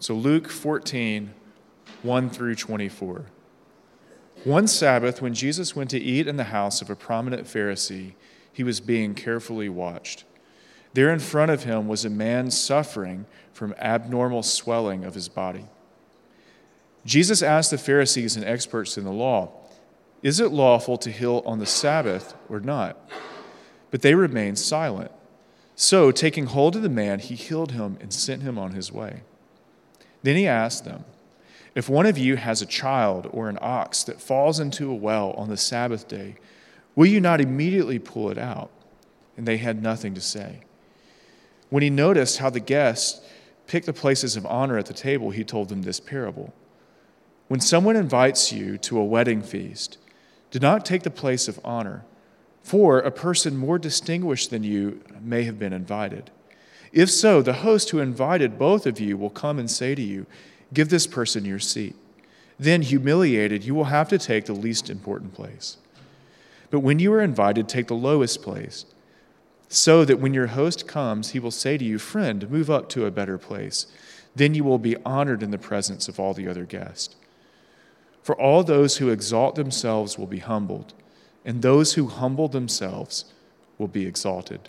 So, Luke 14, 1 through 24. One Sabbath, when Jesus went to eat in the house of a prominent Pharisee, he was being carefully watched. There in front of him was a man suffering from abnormal swelling of his body. Jesus asked the Pharisees and experts in the law, Is it lawful to heal on the Sabbath or not? But they remained silent. So, taking hold of the man, he healed him and sent him on his way. Then he asked them, If one of you has a child or an ox that falls into a well on the Sabbath day, will you not immediately pull it out? And they had nothing to say. When he noticed how the guests picked the places of honor at the table, he told them this parable. When someone invites you to a wedding feast, do not take the place of honor, for a person more distinguished than you may have been invited. If so, the host who invited both of you will come and say to you, Give this person your seat. Then, humiliated, you will have to take the least important place. But when you are invited, take the lowest place, so that when your host comes, he will say to you, Friend, move up to a better place. Then you will be honored in the presence of all the other guests. For all those who exalt themselves will be humbled, and those who humble themselves will be exalted.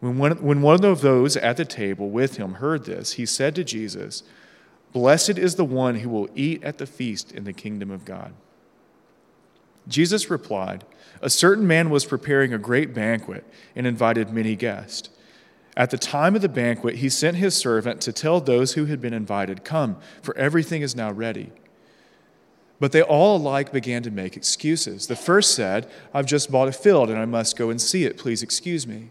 When one, when one of those at the table with him heard this, he said to Jesus, Blessed is the one who will eat at the feast in the kingdom of God. Jesus replied, A certain man was preparing a great banquet and invited many guests. At the time of the banquet, he sent his servant to tell those who had been invited, Come, for everything is now ready. But they all alike began to make excuses. The first said, I've just bought a field and I must go and see it. Please excuse me.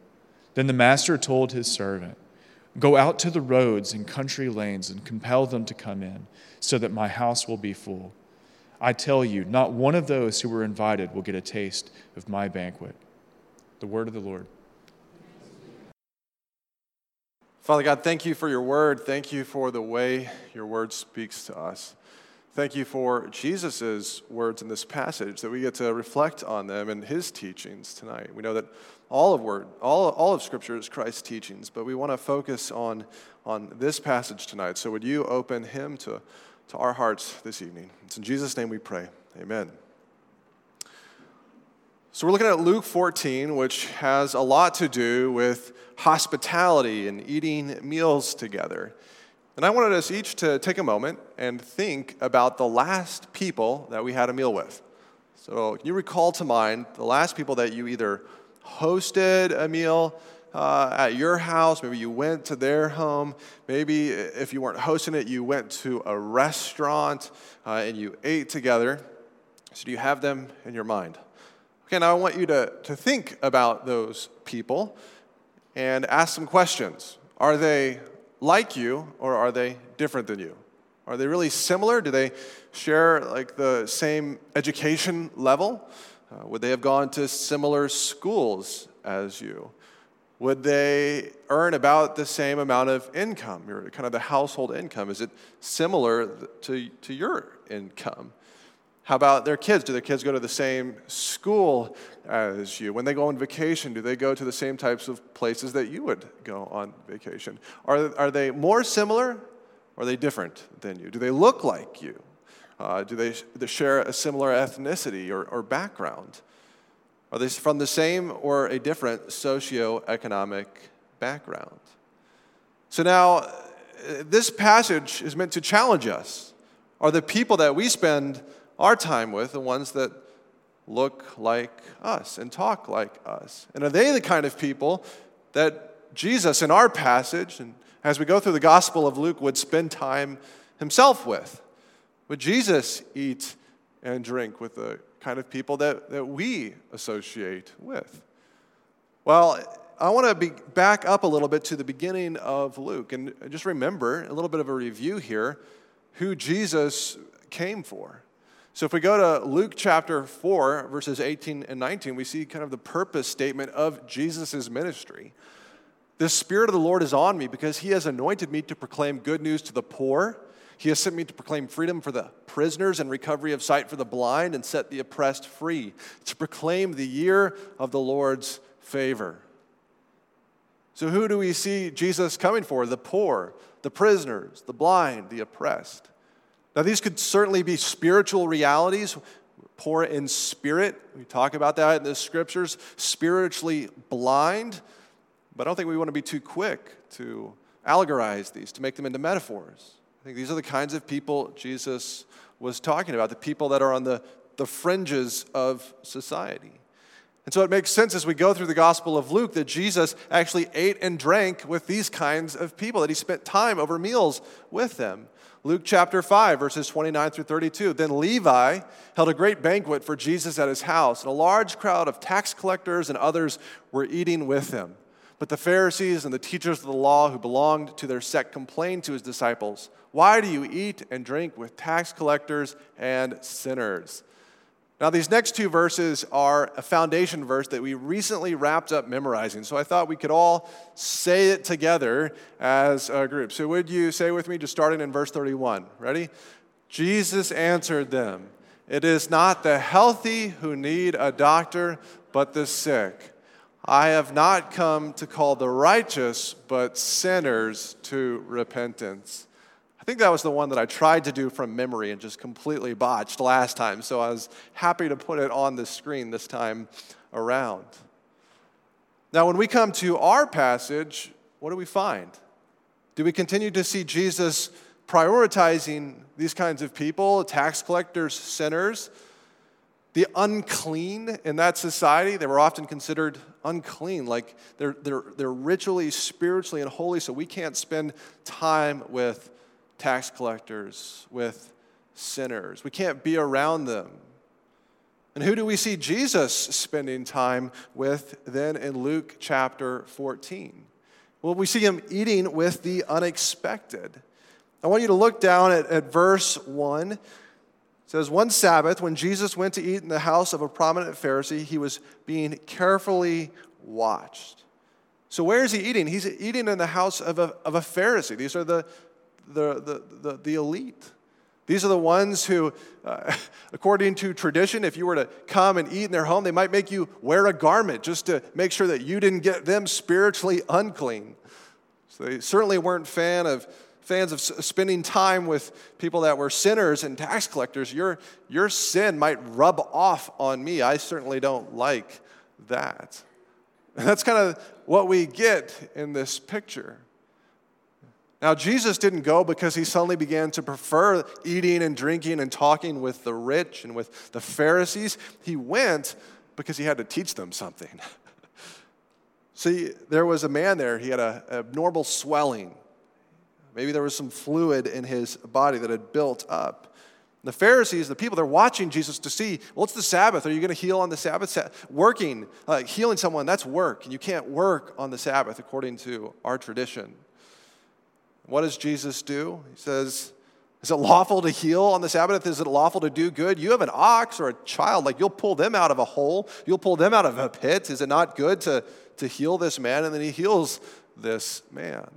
Then the master told his servant, Go out to the roads and country lanes and compel them to come in, so that my house will be full. I tell you, not one of those who were invited will get a taste of my banquet. The word of the Lord. Father God, thank you for your word. Thank you for the way your word speaks to us. Thank you for Jesus' words in this passage, that we get to reflect on them and his teachings tonight. We know that all of word, all, all of Scripture is Christ's teachings, but we want to focus on, on this passage tonight. So would you open him to, to our hearts this evening? It's in Jesus' name we pray. Amen. So we're looking at Luke 14, which has a lot to do with hospitality and eating meals together. And I wanted us each to take a moment and think about the last people that we had a meal with. So, can you recall to mind the last people that you either hosted a meal uh, at your house, maybe you went to their home, maybe if you weren't hosting it, you went to a restaurant uh, and you ate together. So, do you have them in your mind? Okay, now I want you to, to think about those people and ask some questions. Are they like you or are they different than you? Are they really similar? Do they share like the same education level? Uh, would they have gone to similar schools as you? Would they earn about the same amount of income? Your kind of the household income is it similar to, to your income? How about their kids? Do their kids go to the same school as you? When they go on vacation, do they go to the same types of places that you would go on vacation? Are, are they more similar or are they different than you? Do they look like you? Uh, do they, they share a similar ethnicity or, or background? Are they from the same or a different socioeconomic background? So now, this passage is meant to challenge us. Are the people that we spend our time with, the ones that look like us and talk like us? And are they the kind of people that Jesus, in our passage, and as we go through the Gospel of Luke, would spend time himself with? Would Jesus eat and drink with the kind of people that, that we associate with? Well, I want to be back up a little bit to the beginning of Luke and just remember a little bit of a review here who Jesus came for. So if we go to Luke chapter 4, verses 18 and 19, we see kind of the purpose statement of Jesus' ministry. The Spirit of the Lord is on me because he has anointed me to proclaim good news to the poor. He has sent me to proclaim freedom for the prisoners and recovery of sight for the blind and set the oppressed free, to proclaim the year of the Lord's favor. So, who do we see Jesus coming for? The poor, the prisoners, the blind, the oppressed. Now, these could certainly be spiritual realities, poor in spirit. We talk about that in the scriptures, spiritually blind. But I don't think we want to be too quick to allegorize these, to make them into metaphors. I think these are the kinds of people Jesus was talking about, the people that are on the, the fringes of society. And so it makes sense as we go through the Gospel of Luke that Jesus actually ate and drank with these kinds of people, that he spent time over meals with them. Luke chapter 5, verses 29 through 32. Then Levi held a great banquet for Jesus at his house, and a large crowd of tax collectors and others were eating with him. But the Pharisees and the teachers of the law who belonged to their sect complained to his disciples, Why do you eat and drink with tax collectors and sinners? Now, these next two verses are a foundation verse that we recently wrapped up memorizing. So I thought we could all say it together as a group. So, would you say with me, just starting in verse 31? Ready? Jesus answered them It is not the healthy who need a doctor, but the sick. I have not come to call the righteous, but sinners to repentance. I think that was the one that I tried to do from memory and just completely botched last time, so I was happy to put it on the screen this time around. Now, when we come to our passage, what do we find? Do we continue to see Jesus prioritizing these kinds of people, tax collectors, sinners? The unclean in that society, they were often considered unclean, like they're, they're, they're ritually, spiritually, and holy, so we can't spend time with tax collectors, with sinners. We can't be around them. And who do we see Jesus spending time with then in Luke chapter 14? Well, we see him eating with the unexpected. I want you to look down at, at verse 1. It says, One Sabbath, when Jesus went to eat in the house of a prominent Pharisee, he was being carefully watched. So, where is he eating? He's eating in the house of a, of a Pharisee. These are the, the, the, the, the elite. These are the ones who, uh, according to tradition, if you were to come and eat in their home, they might make you wear a garment just to make sure that you didn't get them spiritually unclean. So they certainly weren't fan of, fans of spending time with people that were sinners and tax collectors. Your, your sin might rub off on me. I certainly don't like that. And that's kind of what we get in this picture. Now, Jesus didn't go because he suddenly began to prefer eating and drinking and talking with the rich and with the Pharisees. He went because he had to teach them something. See, there was a man there, he had a abnormal swelling. Maybe there was some fluid in his body that had built up. The Pharisees, the people, they're watching Jesus to see, well, it's the Sabbath. Are you going to heal on the Sabbath? Working, uh, healing someone, that's work. And you can't work on the Sabbath according to our tradition. What does Jesus do? He says, Is it lawful to heal on the Sabbath? Is it lawful to do good? You have an ox or a child, like you'll pull them out of a hole, you'll pull them out of a pit. Is it not good to, to heal this man? And then he heals this man.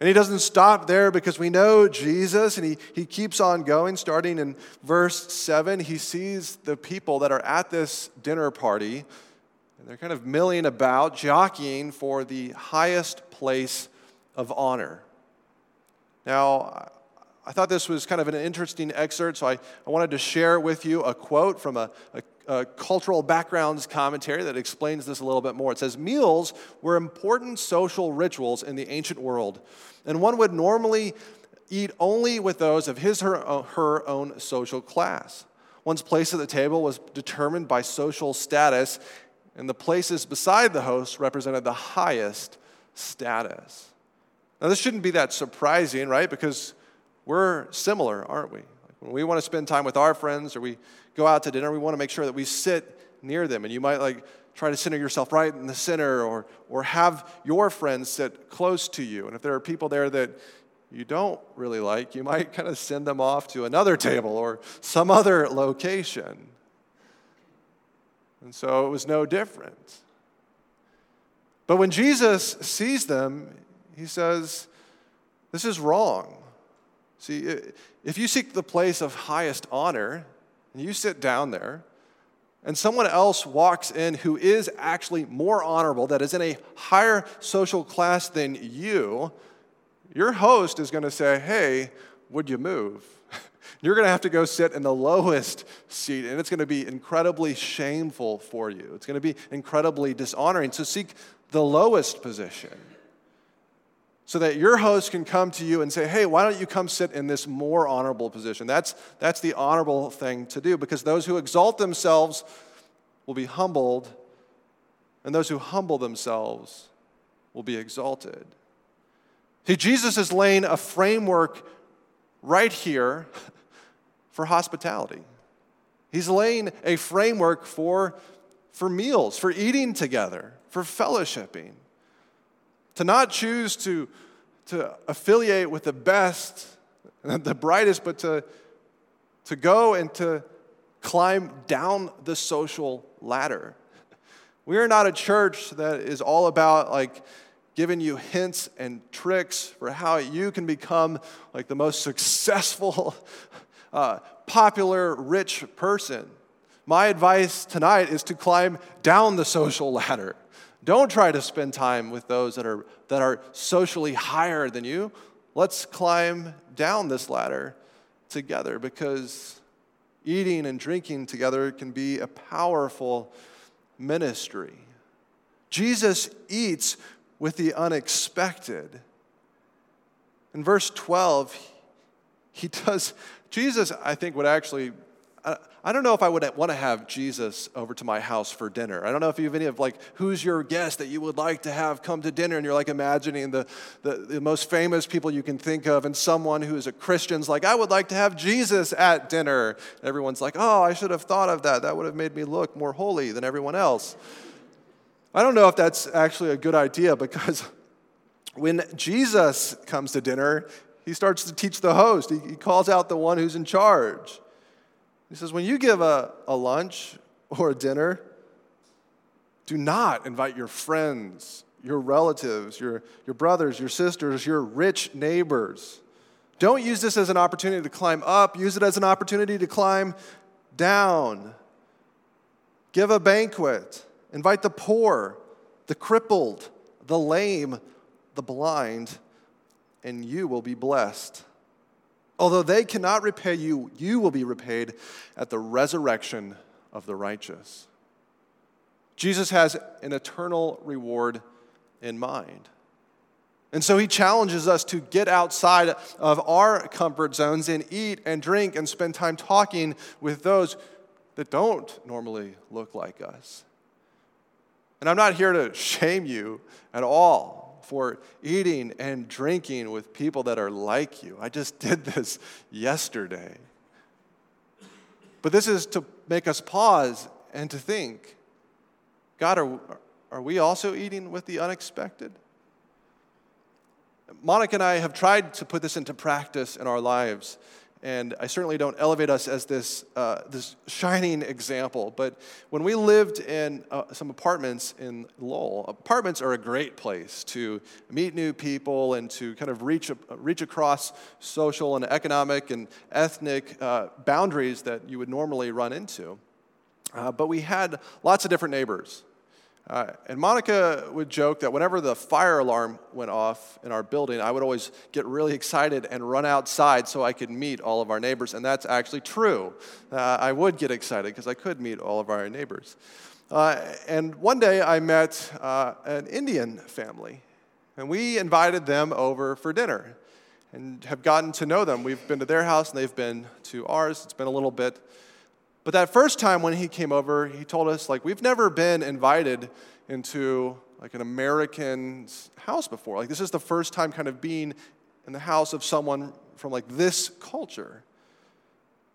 And he doesn't stop there because we know Jesus and he, he keeps on going. Starting in verse 7, he sees the people that are at this dinner party and they're kind of milling about, jockeying for the highest place of honor. Now, I thought this was kind of an interesting excerpt, so I, I wanted to share with you a quote from a, a, cultural backgrounds commentary that explains this a little bit more. It says Meals were important social rituals in the ancient world, and one would normally eat only with those of his or uh, her own social class. One's place at the table was determined by social status, and the places beside the host represented the highest status. Now, this shouldn't be that surprising, right? Because we're similar, aren't we? Like when we want to spend time with our friends or we go out to dinner, we want to make sure that we sit near them. And you might like try to center yourself right in the center or, or have your friends sit close to you. And if there are people there that you don't really like, you might kind of send them off to another table or some other location. And so it was no different. But when Jesus sees them, he says, This is wrong. See, if you seek the place of highest honor and you sit down there, and someone else walks in who is actually more honorable, that is in a higher social class than you, your host is going to say, Hey, would you move? You're going to have to go sit in the lowest seat, and it's going to be incredibly shameful for you. It's going to be incredibly dishonoring. So seek the lowest position so that your host can come to you and say, Hey, why don't you come sit in this more honorable position? That's, that's the honorable thing to do because those who exalt themselves will be humbled, and those who humble themselves will be exalted. See, Jesus is laying a framework right here for hospitality. He's laying a framework for, for meals, for eating together, for fellowshipping. To not choose to, to affiliate with the best, and the brightest, but to, to go and to climb down the social ladder. We are not a church that is all about like giving you hints and tricks for how you can become like the most successful, uh, popular, rich person. My advice tonight is to climb down the social ladder. Don't try to spend time with those that are, that are socially higher than you. Let's climb down this ladder together because eating and drinking together can be a powerful ministry. Jesus eats with the unexpected. In verse 12, he does, Jesus, I think, would actually, I don't know if I would want to have Jesus over to my house for dinner. I don't know if you have any of like, who's your guest that you would like to have come to dinner? And you're like imagining the, the, the most famous people you can think of, and someone who is a Christian's like, I would like to have Jesus at dinner. And everyone's like, oh, I should have thought of that. That would have made me look more holy than everyone else. I don't know if that's actually a good idea because when Jesus comes to dinner, he starts to teach the host. He, he calls out the one who's in charge. He says, When you give a, a lunch or a dinner, do not invite your friends, your relatives, your, your brothers, your sisters, your rich neighbors. Don't use this as an opportunity to climb up, use it as an opportunity to climb down. Give a banquet. Invite the poor, the crippled, the lame, the blind, and you will be blessed. Although they cannot repay you, you will be repaid at the resurrection of the righteous. Jesus has an eternal reward in mind. And so he challenges us to get outside of our comfort zones and eat and drink and spend time talking with those that don't normally look like us. And I'm not here to shame you at all for eating and drinking with people that are like you. I just did this yesterday. But this is to make us pause and to think God, are, are we also eating with the unexpected? Monica and I have tried to put this into practice in our lives and I certainly don't elevate us as this, uh, this shining example. But when we lived in uh, some apartments in Lowell, apartments are a great place to meet new people and to kind of reach, reach across social and economic and ethnic uh, boundaries that you would normally run into. Uh, but we had lots of different neighbors. Uh, and Monica would joke that whenever the fire alarm went off in our building, I would always get really excited and run outside so I could meet all of our neighbors. And that's actually true. Uh, I would get excited because I could meet all of our neighbors. Uh, and one day I met uh, an Indian family, and we invited them over for dinner. and have gotten to know them. We've been to their house and they've been to ours. It's been a little bit. But that first time when he came over, he told us, like, we've never been invited into like an American's house before. Like, this is the first time kind of being in the house of someone from like this culture.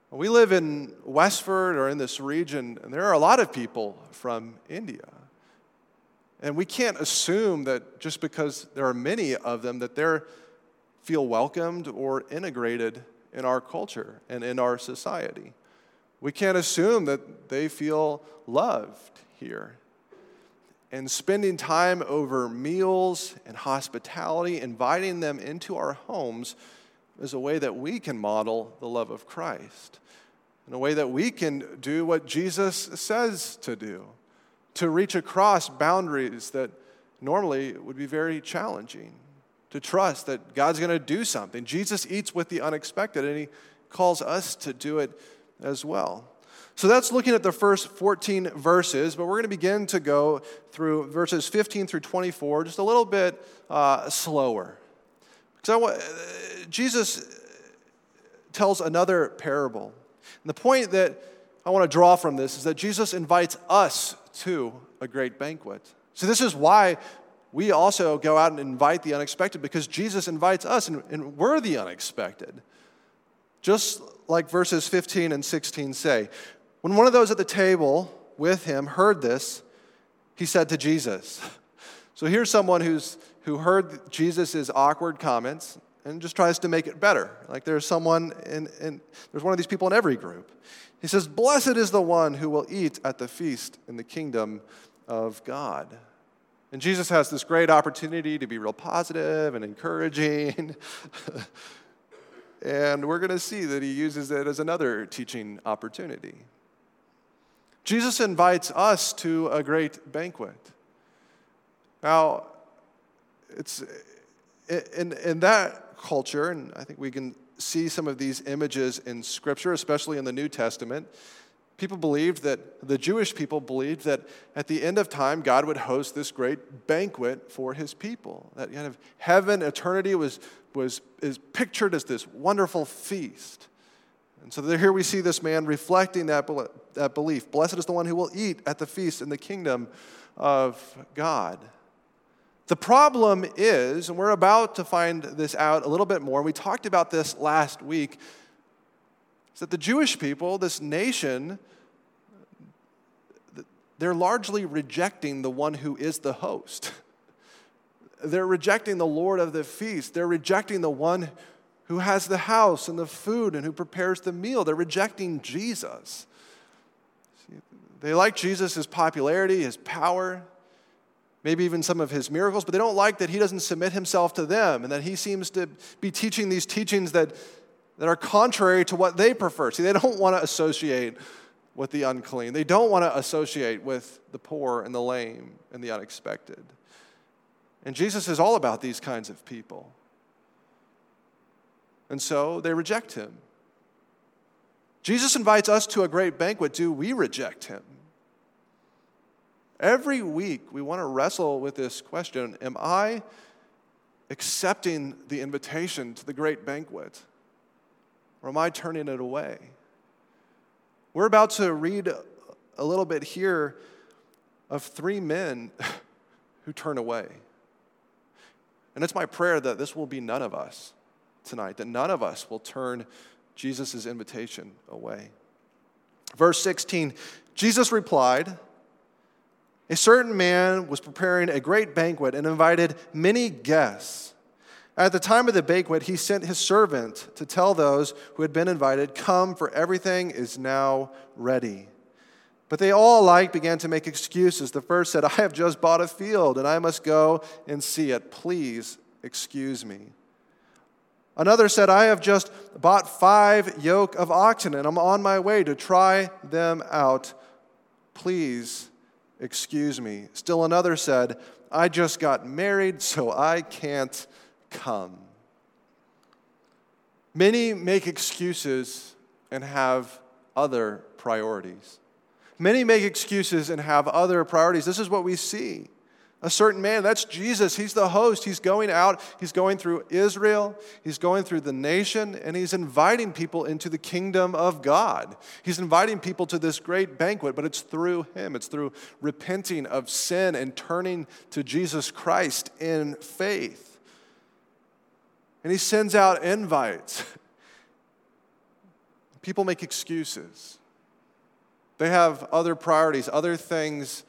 We live in Westford or in this region, and there are a lot of people from India. And we can't assume that just because there are many of them that they feel welcomed or integrated in our culture and in our society. We can't assume that they feel loved here. And spending time over meals and hospitality, inviting them into our homes, is a way that we can model the love of Christ, in a way that we can do what Jesus says to do to reach across boundaries that normally would be very challenging, to trust that God's going to do something. Jesus eats with the unexpected, and he calls us to do it as well. So that's looking at the first 14 verses, but we're going to begin to go through verses 15 through 24 just a little bit uh, slower. Because I want, uh, Jesus tells another parable. And the point that I want to draw from this is that Jesus invites us to a great banquet. So, this is why we also go out and invite the unexpected because Jesus invites us and, and we're the unexpected. Just like verses 15 and 16 say. When one of those at the table with him heard this, he said to Jesus, So here's someone who's, who heard Jesus' awkward comments and just tries to make it better. Like there's someone in, in, there's one of these people in every group. He says, Blessed is the one who will eat at the feast in the kingdom of God. And Jesus has this great opportunity to be real positive and encouraging. and we're going to see that he uses it as another teaching opportunity. Jesus invites us to a great banquet. Now, it's in, in that culture, and I think we can see some of these images in Scripture, especially in the New Testament. People believed that, the Jewish people believed that at the end of time, God would host this great banquet for his people. That kind of heaven, eternity was, was is pictured as this wonderful feast. And so here we see this man reflecting that, that belief. Blessed is the one who will eat at the feast in the kingdom of God. The problem is, and we're about to find this out a little bit more, we talked about this last week, is that the Jewish people, this nation, they're largely rejecting the one who is the host. They're rejecting the Lord of the feast. They're rejecting the one who has the house and the food and who prepares the meal. They're rejecting Jesus. They like Jesus' popularity, his power, maybe even some of his miracles, but they don't like that he doesn't submit himself to them and that he seems to be teaching these teachings that, that are contrary to what they prefer. See, they don't want to associate with the unclean, they don't want to associate with the poor and the lame and the unexpected. And Jesus is all about these kinds of people. And so they reject him. Jesus invites us to a great banquet. Do we reject him? Every week, we want to wrestle with this question Am I accepting the invitation to the great banquet? Or am I turning it away? We're about to read a little bit here of three men who turn away. And it's my prayer that this will be none of us tonight, that none of us will turn Jesus' invitation away. Verse 16 Jesus replied, a certain man was preparing a great banquet and invited many guests. At the time of the banquet, he sent his servant to tell those who had been invited, Come, for everything is now ready. But they all alike began to make excuses. The first said, I have just bought a field and I must go and see it. Please excuse me. Another said, I have just bought five yoke of oxen and I'm on my way to try them out. Please excuse me. Still another said, I just got married, so I can't come. Many make excuses and have other priorities. Many make excuses and have other priorities. This is what we see a certain man. That's Jesus. He's the host. He's going out, he's going through Israel, he's going through the nation, and he's inviting people into the kingdom of God. He's inviting people to this great banquet, but it's through him. It's through repenting of sin and turning to Jesus Christ in faith. And he sends out invites. People make excuses. They have other priorities, other things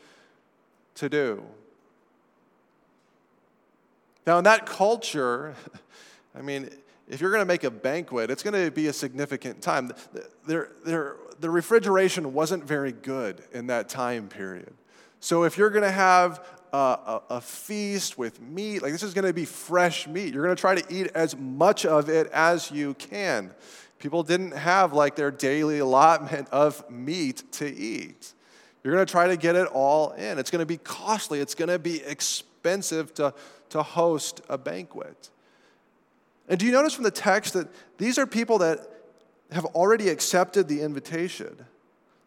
to do. Now, in that culture, I mean, if you're going to make a banquet, it's going to be a significant time. The, refrigeration wasn't very good in that time period. So if you're going to have a, a, a, feast with meat, like this is going to be fresh meat, you're going to try to eat as much of it as you can. People didn't have like their daily allotment of meat to eat. You're going to try to get it all in. It's going to be costly, it's going to be expensive to to host a banquet. And do you notice from the text that these are people that have already accepted the invitation?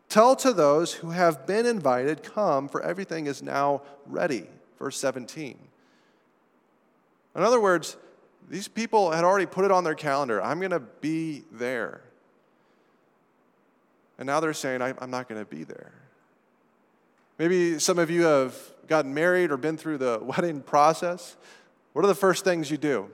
Tell to those who have been invited, come, for everything is now ready. Verse 17. In other words, these people had already put it on their calendar. I'm going to be there. And now they're saying, I'm not going to be there. Maybe some of you have gotten married or been through the wedding process. What are the first things you do?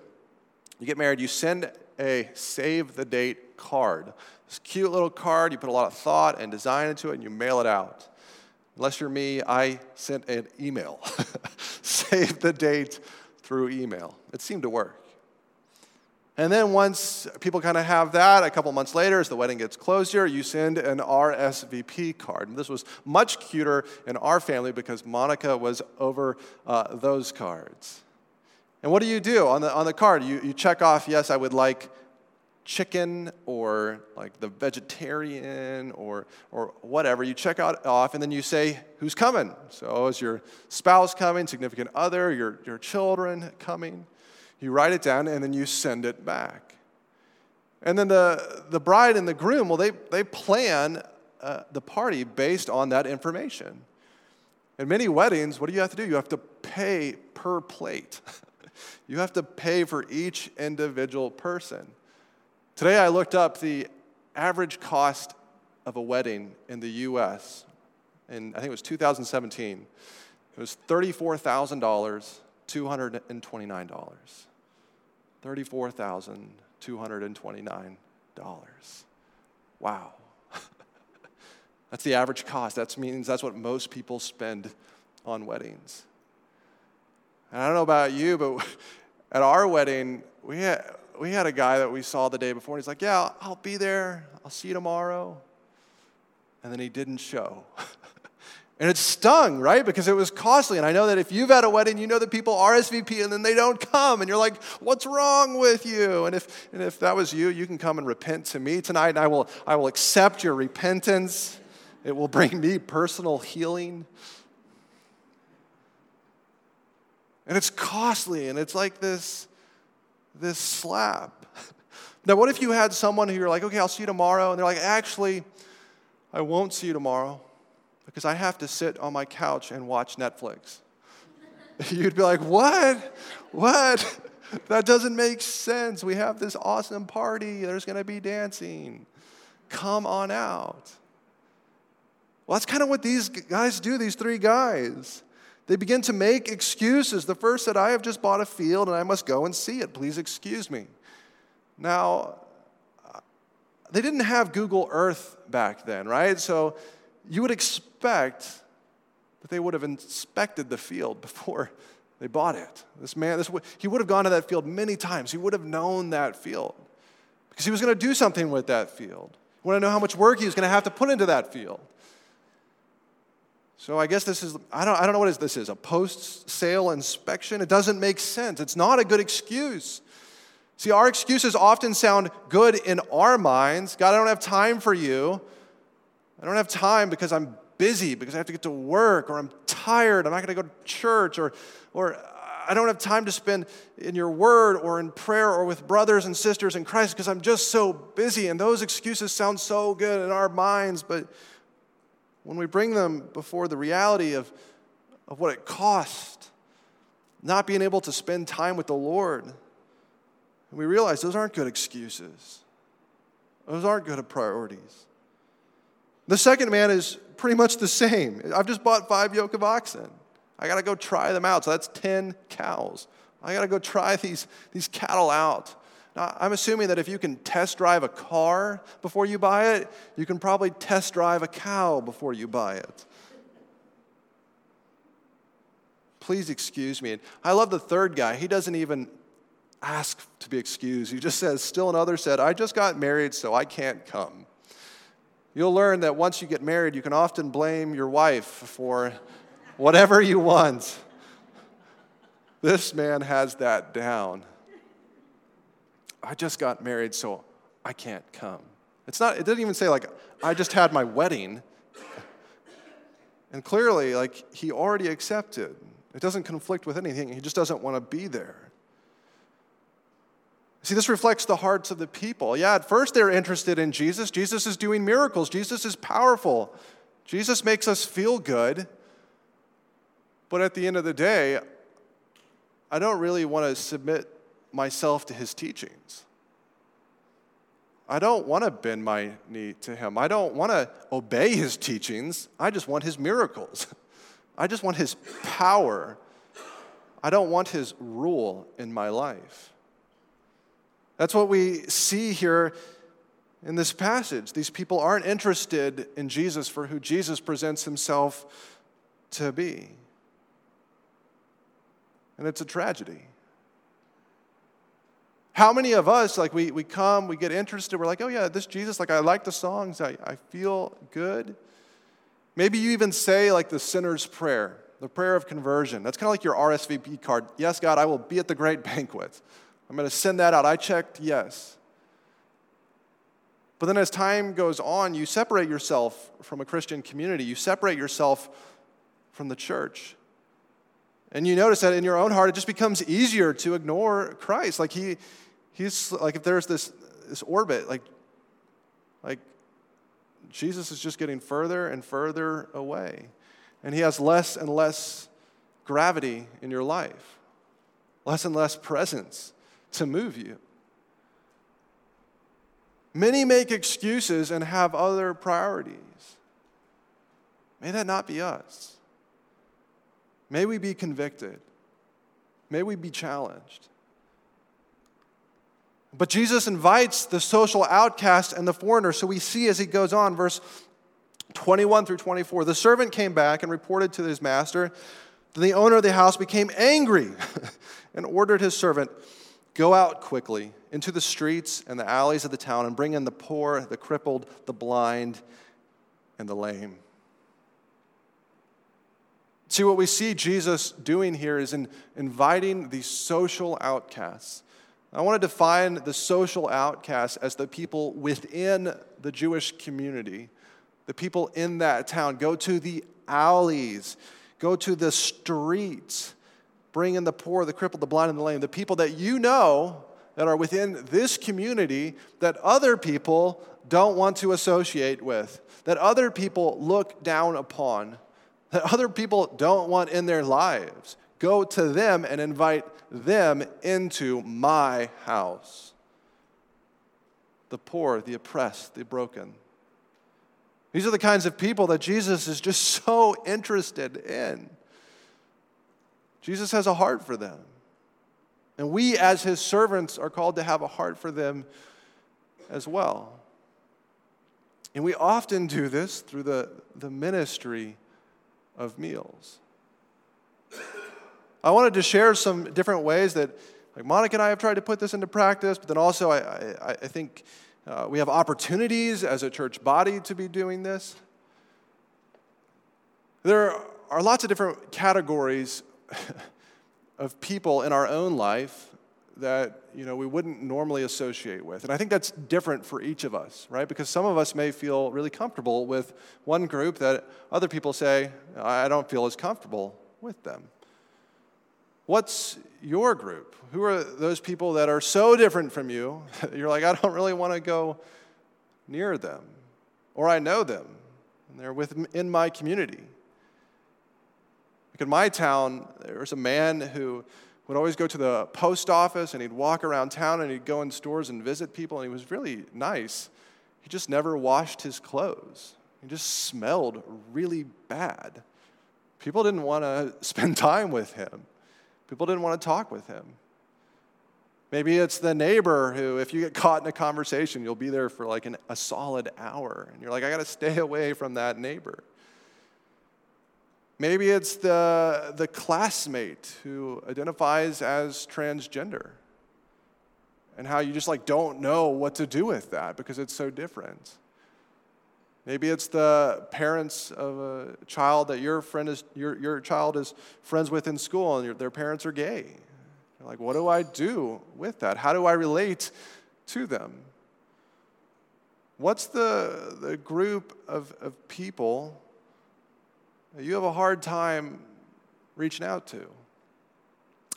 You get married, you send a save the date card. This cute little card, you put a lot of thought and design into it, and you mail it out. Unless you're me, I sent an email. save the date through email. It seemed to work. And then once people kind of have that, a couple months later, as the wedding gets closer, you send an RSVP card. And this was much cuter in our family because Monica was over uh, those cards. And what do you do on the, on the card? You, you check off, yes, I would like chicken or like the vegetarian or, or whatever. You check out off and then you say, who's coming? So is your spouse coming, significant other, your, your children coming? You write it down and then you send it back. And then the, the bride and the groom, well, they, they plan uh, the party based on that information. In many weddings, what do you have to do? You have to pay per plate. you have to pay for each individual person. Today, I looked up the average cost of a wedding in the US, and I think it was 2017. It was $34,229. $34,229. Wow. that's the average cost. That means that's what most people spend on weddings. And I don't know about you, but at our wedding, we had, we had a guy that we saw the day before, and he's like, Yeah, I'll be there. I'll see you tomorrow. And then he didn't show. And it stung, right? Because it was costly. And I know that if you've had a wedding, you know that people RSVP and then they don't come. And you're like, what's wrong with you? And if, and if that was you, you can come and repent to me tonight, and I will, I will accept your repentance. It will bring me personal healing. And it's costly, and it's like this, this slap. Now, what if you had someone who you're like, okay, I'll see you tomorrow, and they're like, actually, I won't see you tomorrow because I have to sit on my couch and watch Netflix. You'd be like, what? What? That doesn't make sense. We have this awesome party, there's gonna be dancing. Come on out. Well, that's kind of what these guys do, these three guys. They begin to make excuses. The first said, I have just bought a field and I must go and see it. Please excuse me. Now, uh, they didn't have Google Earth back then, right? So you would expect that they would have inspected the field before they bought it. This man, this, he would have gone to that field many times. He would have known that field because he was going to do something with that field. He wanted to know how much work he was going to have to put into that field. So I guess this is, I don't, I don't know what this is, a post sale inspection? It doesn't make sense. It's not a good excuse. See, our excuses often sound good in our minds. God, I don't have time for you. I don't have time because I'm busy, because I have to get to work, or I'm tired, I'm not going to go to church, or, or I don't have time to spend in your word or in prayer or with brothers and sisters in Christ because I'm just so busy. And those excuses sound so good in our minds, but when we bring them before the reality of, of what it costs not being able to spend time with the Lord. And we realize those aren't good excuses, those aren't good priorities. The second man is pretty much the same. I've just bought five yoke of oxen. I got to go try them out. So that's 10 cows. I got to go try these, these cattle out. Now, I'm assuming that if you can test drive a car before you buy it, you can probably test drive a cow before you buy it. Please excuse me. I love the third guy. He doesn't even ask to be excused. He just says, Still another said, I just got married, so I can't come. You'll learn that once you get married, you can often blame your wife for whatever you want. This man has that down. I just got married, so I can't come. It's not, it doesn't even say, like, I just had my wedding. And clearly, like, he already accepted. It doesn't conflict with anything. He just doesn't want to be there. See, this reflects the hearts of the people. Yeah, at first they're interested in Jesus. Jesus is doing miracles, Jesus is powerful. Jesus makes us feel good. But at the end of the day, I don't really want to submit myself to his teachings. I don't want to bend my knee to him. I don't want to obey his teachings. I just want his miracles. I just want his power. I don't want his rule in my life. That's what we see here in this passage. These people aren't interested in Jesus for who Jesus presents himself to be. And it's a tragedy. How many of us, like, we, we come, we get interested, we're like, oh, yeah, this Jesus, like, I like the songs, I, I feel good. Maybe you even say, like, the sinner's prayer, the prayer of conversion. That's kind of like your RSVP card. Yes, God, I will be at the great banquet. I'm going to send that out. I checked yes. But then as time goes on, you separate yourself from a Christian community, you separate yourself from the church. And you notice that in your own heart, it just becomes easier to ignore Christ. Like he, he's like if there's this this orbit, like, like Jesus is just getting further and further away. And he has less and less gravity in your life, less and less presence to move you. Many make excuses and have other priorities. May that not be us. May we be convicted. May we be challenged. But Jesus invites the social outcast and the foreigner. So we see as he goes on, verse 21 through 24. The servant came back and reported to his master. Then the owner of the house became angry and ordered his servant, Go out quickly into the streets and the alleys of the town and bring in the poor, the crippled, the blind, and the lame. See, what we see Jesus doing here is in inviting these social outcasts. I want to define the social outcasts as the people within the Jewish community, the people in that town. Go to the alleys, go to the streets, bring in the poor, the crippled, the blind, and the lame, the people that you know that are within this community that other people don't want to associate with, that other people look down upon that other people don't want in their lives. Go to them and invite them into my house. The poor, the oppressed, the broken. These are the kinds of people that Jesus is just so interested in. Jesus has a heart for them. And we, as his servants, are called to have a heart for them as well. And we often do this through the, the ministry of meals. I wanted to share some different ways that, like Monica and I have tried to put this into practice, but then also I, I, I think uh, we have opportunities as a church body to be doing this. There are lots of different categories of people in our own life that you know we wouldn't normally associate with. And i think that's different for each of us right? Because some of us may feel really comfortable with one group that other people say i don't feel as comfortable with them. What's your group? Who are those people that are so different from you you're like i don't really want to go near them or i know them and they're within my community Like in my town, there was a man who would always go to the post office and he'd walk around town and he'd go in stores and visit people, and he was really nice. He just never washed his clothes. He just smelled really bad. People didn't want to spend time with him, people didn't want to talk with him. Maybe it's the neighbor who, if you get caught in a conversation, you'll be there for like an, a solid hour. And you're like, I got to stay away from that neighbor. Maybe it's the, the classmate who identifies as transgender and how you just like don't know what to do with that because it's so different. Maybe it's the parents of a child that your friend is your, your child is friends with in school and your, their parents are gay. You're like, what do I do with that? How do I relate to them? What's the, the group of, of people you have a hard time reaching out to?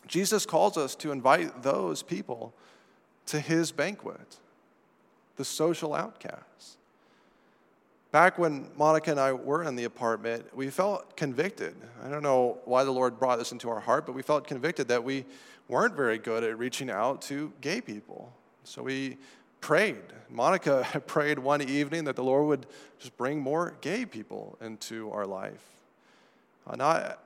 Jesus calls us to invite those people to his banquet, the social outcasts. Back when Monica and I were in the apartment, we felt convicted. I don't know why the Lord brought this into our heart, but we felt convicted that we weren't very good at reaching out to gay people. So we prayed. Monica prayed one evening that the Lord would just bring more gay people into our life. Uh, not,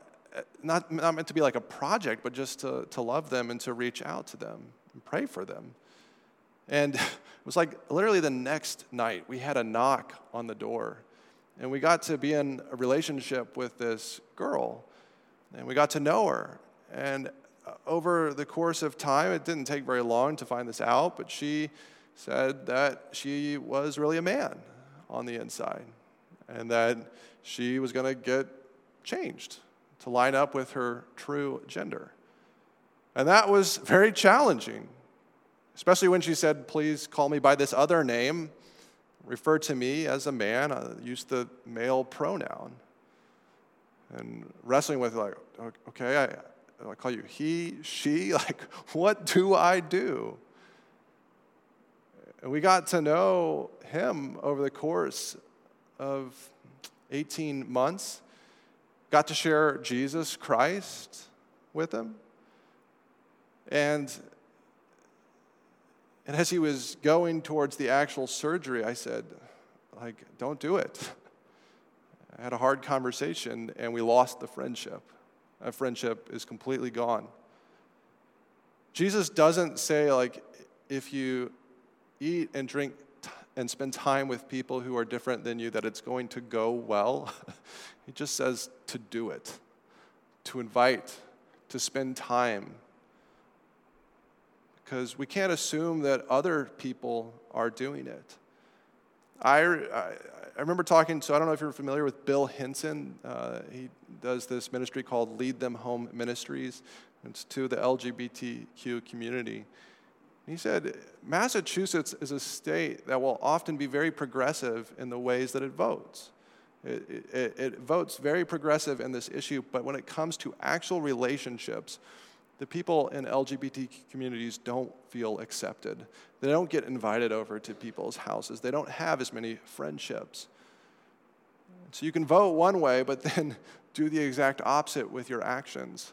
not, not meant to be like a project, but just to, to love them and to reach out to them and pray for them. And it was like literally the next night, we had a knock on the door. And we got to be in a relationship with this girl. And we got to know her. And over the course of time, it didn't take very long to find this out, but she said that she was really a man on the inside and that she was going to get changed to line up with her true gender. And that was very challenging, especially when she said, Please call me by this other name, refer to me as a man, uh, use the male pronoun. And wrestling with, like, okay, I, I call you he, she? Like, what do I do? And we got to know him over the course of 18 months, got to share Jesus Christ with him. And, and as he was going towards the actual surgery, I said, like, don't do it. I had a hard conversation and we lost the friendship that friendship is completely gone. Jesus doesn't say, like, if you eat and drink and spend time with people who are different than you, that it's going to go well. he just says to do it, to invite, to spend time. Because we can't assume that other people are doing it. I, I, I remember talking to, I don't know if you're familiar with Bill Henson. Uh, he does this ministry called Lead Them Home Ministries. It's to the LGBTQ community. He said, Massachusetts is a state that will often be very progressive in the ways that it votes. It, it, it, votes very progressive in this issue, but when it comes to actual relationships, the people in LGBT communities don't feel accepted. They don't get invited over to people's houses. They don't have as many friendships. So you can vote one way, but then do the exact opposite with your actions.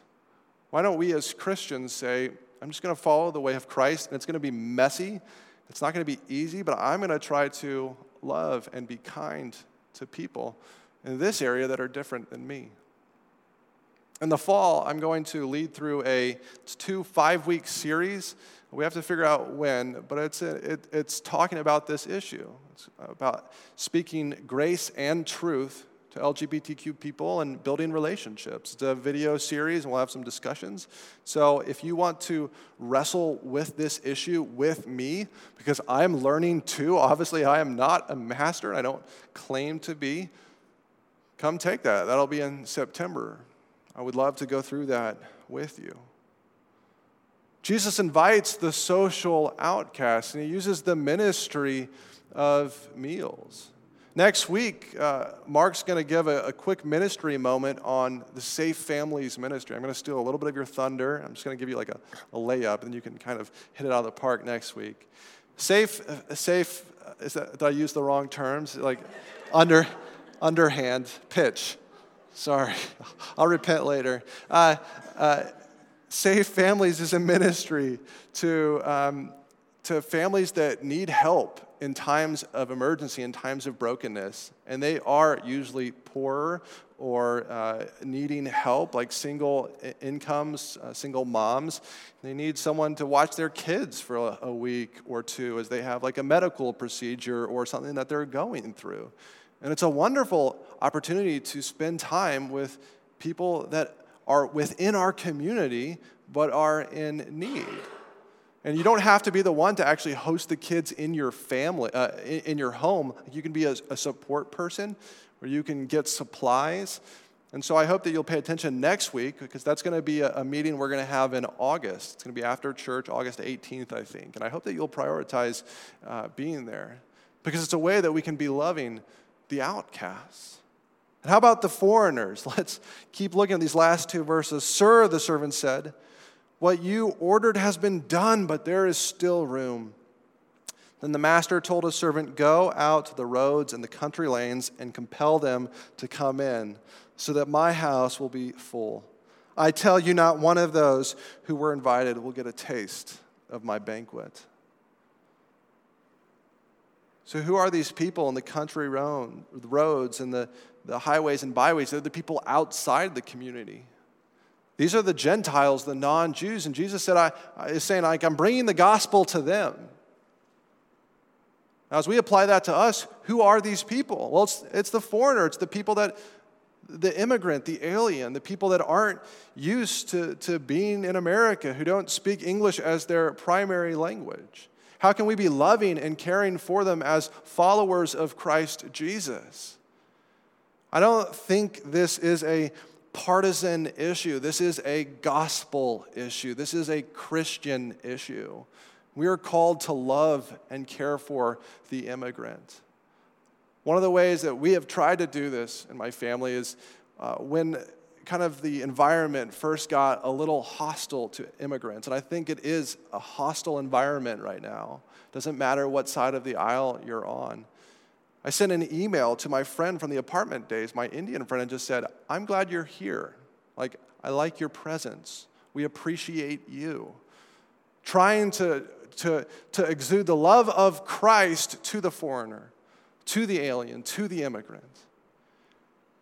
Why don't we as Christians say, I'm just going to follow the way of Christ, and it's going to be messy, it's not going to be easy, but I'm going to try to love and be kind to people in this area that are different than me. In the fall, I'm going to lead through a two five week series. We have to figure out when, but it's, a, it, it's talking about this issue. It's about speaking grace and truth to LGBTQ people and building relationships. It's a video series, and we'll have some discussions. So if you want to wrestle with this issue with me, because I'm learning too, obviously I am not a master, I don't claim to be, come take that. That'll be in September. I would love to go through that with you. Jesus invites the social outcast, and he uses the ministry of meals. Next week, uh, Mark's going to give a, a, quick ministry moment on the Safe Families ministry. I'm going to steal a little bit of your thunder. I'm just going to give you like a, a layup, and you can kind of hit it out of the park next week. Safe, uh, safe. Is that, did I use the wrong terms? Like under, underhand pitch Sorry, I'll repent later. Uh, uh, Safe Families is a ministry to, um, to families that need help in times of emergency, in times of brokenness. And they are usually poorer or uh, needing help, like single incomes, uh, single moms. They need someone to watch their kids for a, a week or two as they have like a medical procedure or something that they're going through. And it's a wonderful opportunity to spend time with people that are within our community but are in need. And you don't have to be the one to actually host the kids in your family, uh, in, in, your home. You can be a, a support person or you can get supplies. And so I hope that you'll pay attention next week because that's going to be a, a meeting we're going to have in August. It's going to be after church, August 18th, I think. And I hope that you'll prioritize uh, being there because it's a way that we can be loving the outcasts. And how about the foreigners? Let's keep looking at these last two verses. Sir, the servant said, what you ordered has been done, but there is still room. Then the master told his servant, Go out to the roads and the country lanes and compel them to come in, so that my house will be full. I tell you, not one of those who were invited will get a taste of my banquet. So, who are these people in the country roads and the, the highways and byways? They're the people outside the community. These are the Gentiles, the non Jews. And Jesus said, I, is saying, like, I'm bringing the gospel to them. Now, as we apply that to us, who are these people? Well, it's, it's the foreigner, it's the people that, the immigrant, the alien, the people that aren't used to, to being in America, who don't speak English as their primary language. How can we be loving and caring for them as followers of Christ Jesus? I don't think this is a partisan issue. This is a gospel issue. This is a Christian issue. We are called to love and care for the immigrant. One of the ways that we have tried to do this in my family is uh, when kind of the environment first got a little hostile to immigrants, and I think it is a hostile environment right now. Doesn't matter what side of the aisle you're on. I sent an email to my friend from the apartment days, my Indian friend, and just said, I'm glad you're here. Like, I like your presence. We appreciate you. Trying to, to, to exude the love of Christ to the foreigner, to the alien, to the immigrant.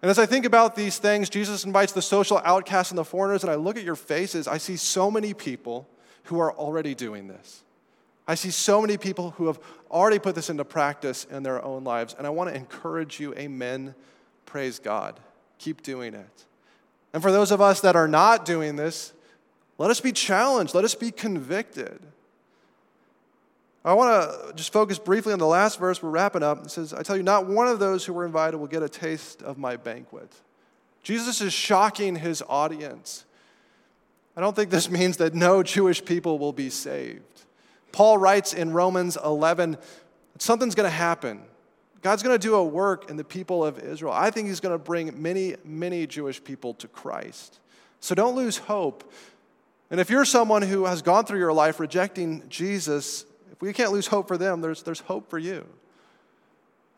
And as I think about these things, Jesus invites the social outcasts and the foreigners, and I look at your faces, I see so many people who are already doing this. I see so many people who have already put this into practice in their own lives, and I want to encourage you, amen. Praise God. Keep doing it. And for those of us that are not doing this, let us be challenged, let us be convicted. I want to just focus briefly on the last verse. We're wrapping up. It says, I tell you, not one of those who were invited will get a taste of my banquet. Jesus is shocking his audience. I don't think this means that no Jewish people will be saved. Paul writes in Romans 11 something's going to happen. God's going to do a work in the people of Israel. I think he's going to bring many, many Jewish people to Christ. So don't lose hope. And if you're someone who has gone through your life rejecting Jesus, if we can't lose hope for them, there's, there's hope for you.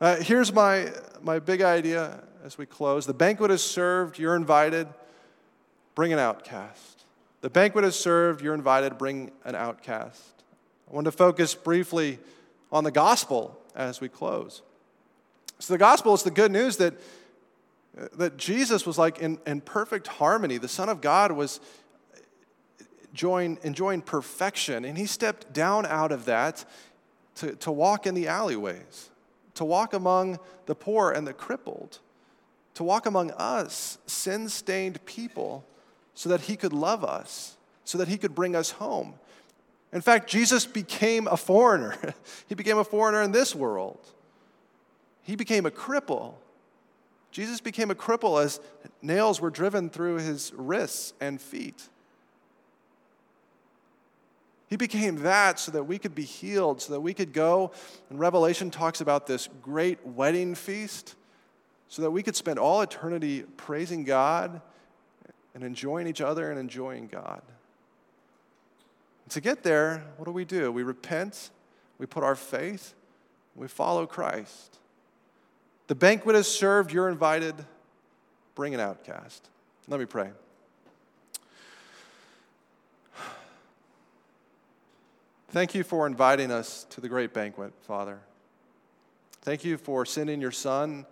Uh, here's my, my big idea as we close the banquet is served, you're invited, bring an outcast. The banquet is served, you're invited, bring an outcast. I want to focus briefly on the gospel as we close. So, the gospel is the good news that, that Jesus was like in, in perfect harmony. The Son of God was enjoying, enjoying perfection, and he stepped down out of that to, to walk in the alleyways, to walk among the poor and the crippled, to walk among us, sin stained people, so that he could love us, so that he could bring us home. In fact, Jesus became a foreigner. he became a foreigner in this world. He became a cripple. Jesus became a cripple as nails were driven through his wrists and feet. He became that so that we could be healed, so that we could go. And Revelation talks about this great wedding feast, so that we could spend all eternity praising God and enjoying each other and enjoying God. To get there, what do we do? We repent, we put our faith, we follow Christ. The banquet is served, you're invited. bring an outcast. Let me pray. Thank you for inviting us to the great banquet, Father. Thank you for sending your Son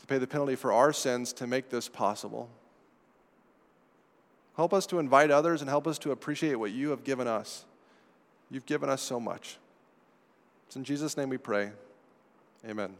to pay the penalty for our sins to make this possible. Help us to invite others and help us to appreciate what you have given us. You've given us so much. It's in Jesus' name we pray. Amen.